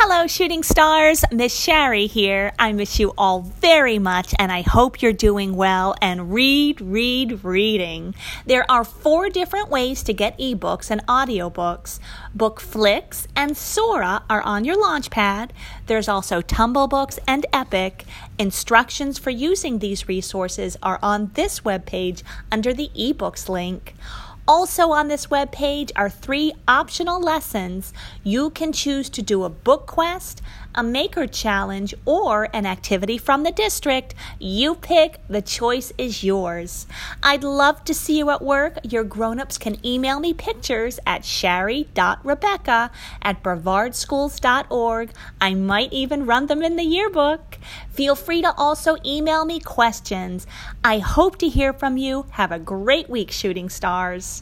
Hello, shooting stars. Miss Shary here. I miss you all very much, and I hope you're doing well and read, read, reading. There are four different ways to get ebooks and audiobooks. Bookflix and Sora are on your launchpad. There's also Tumblebooks and Epic. Instructions for using these resources are on this webpage under the ebooks link. Also, on this web page are three optional lessons. You can choose to do a book quest, a maker challenge, or an activity from the district. You pick, the choice is yours. I'd love to see you at work. Your grown-ups can email me pictures at shari.rebecca at brevardschools.org. I might even run them in the yearbook. Feel free to also email me questions. I hope to hear from you. Have a great week, shooting stars.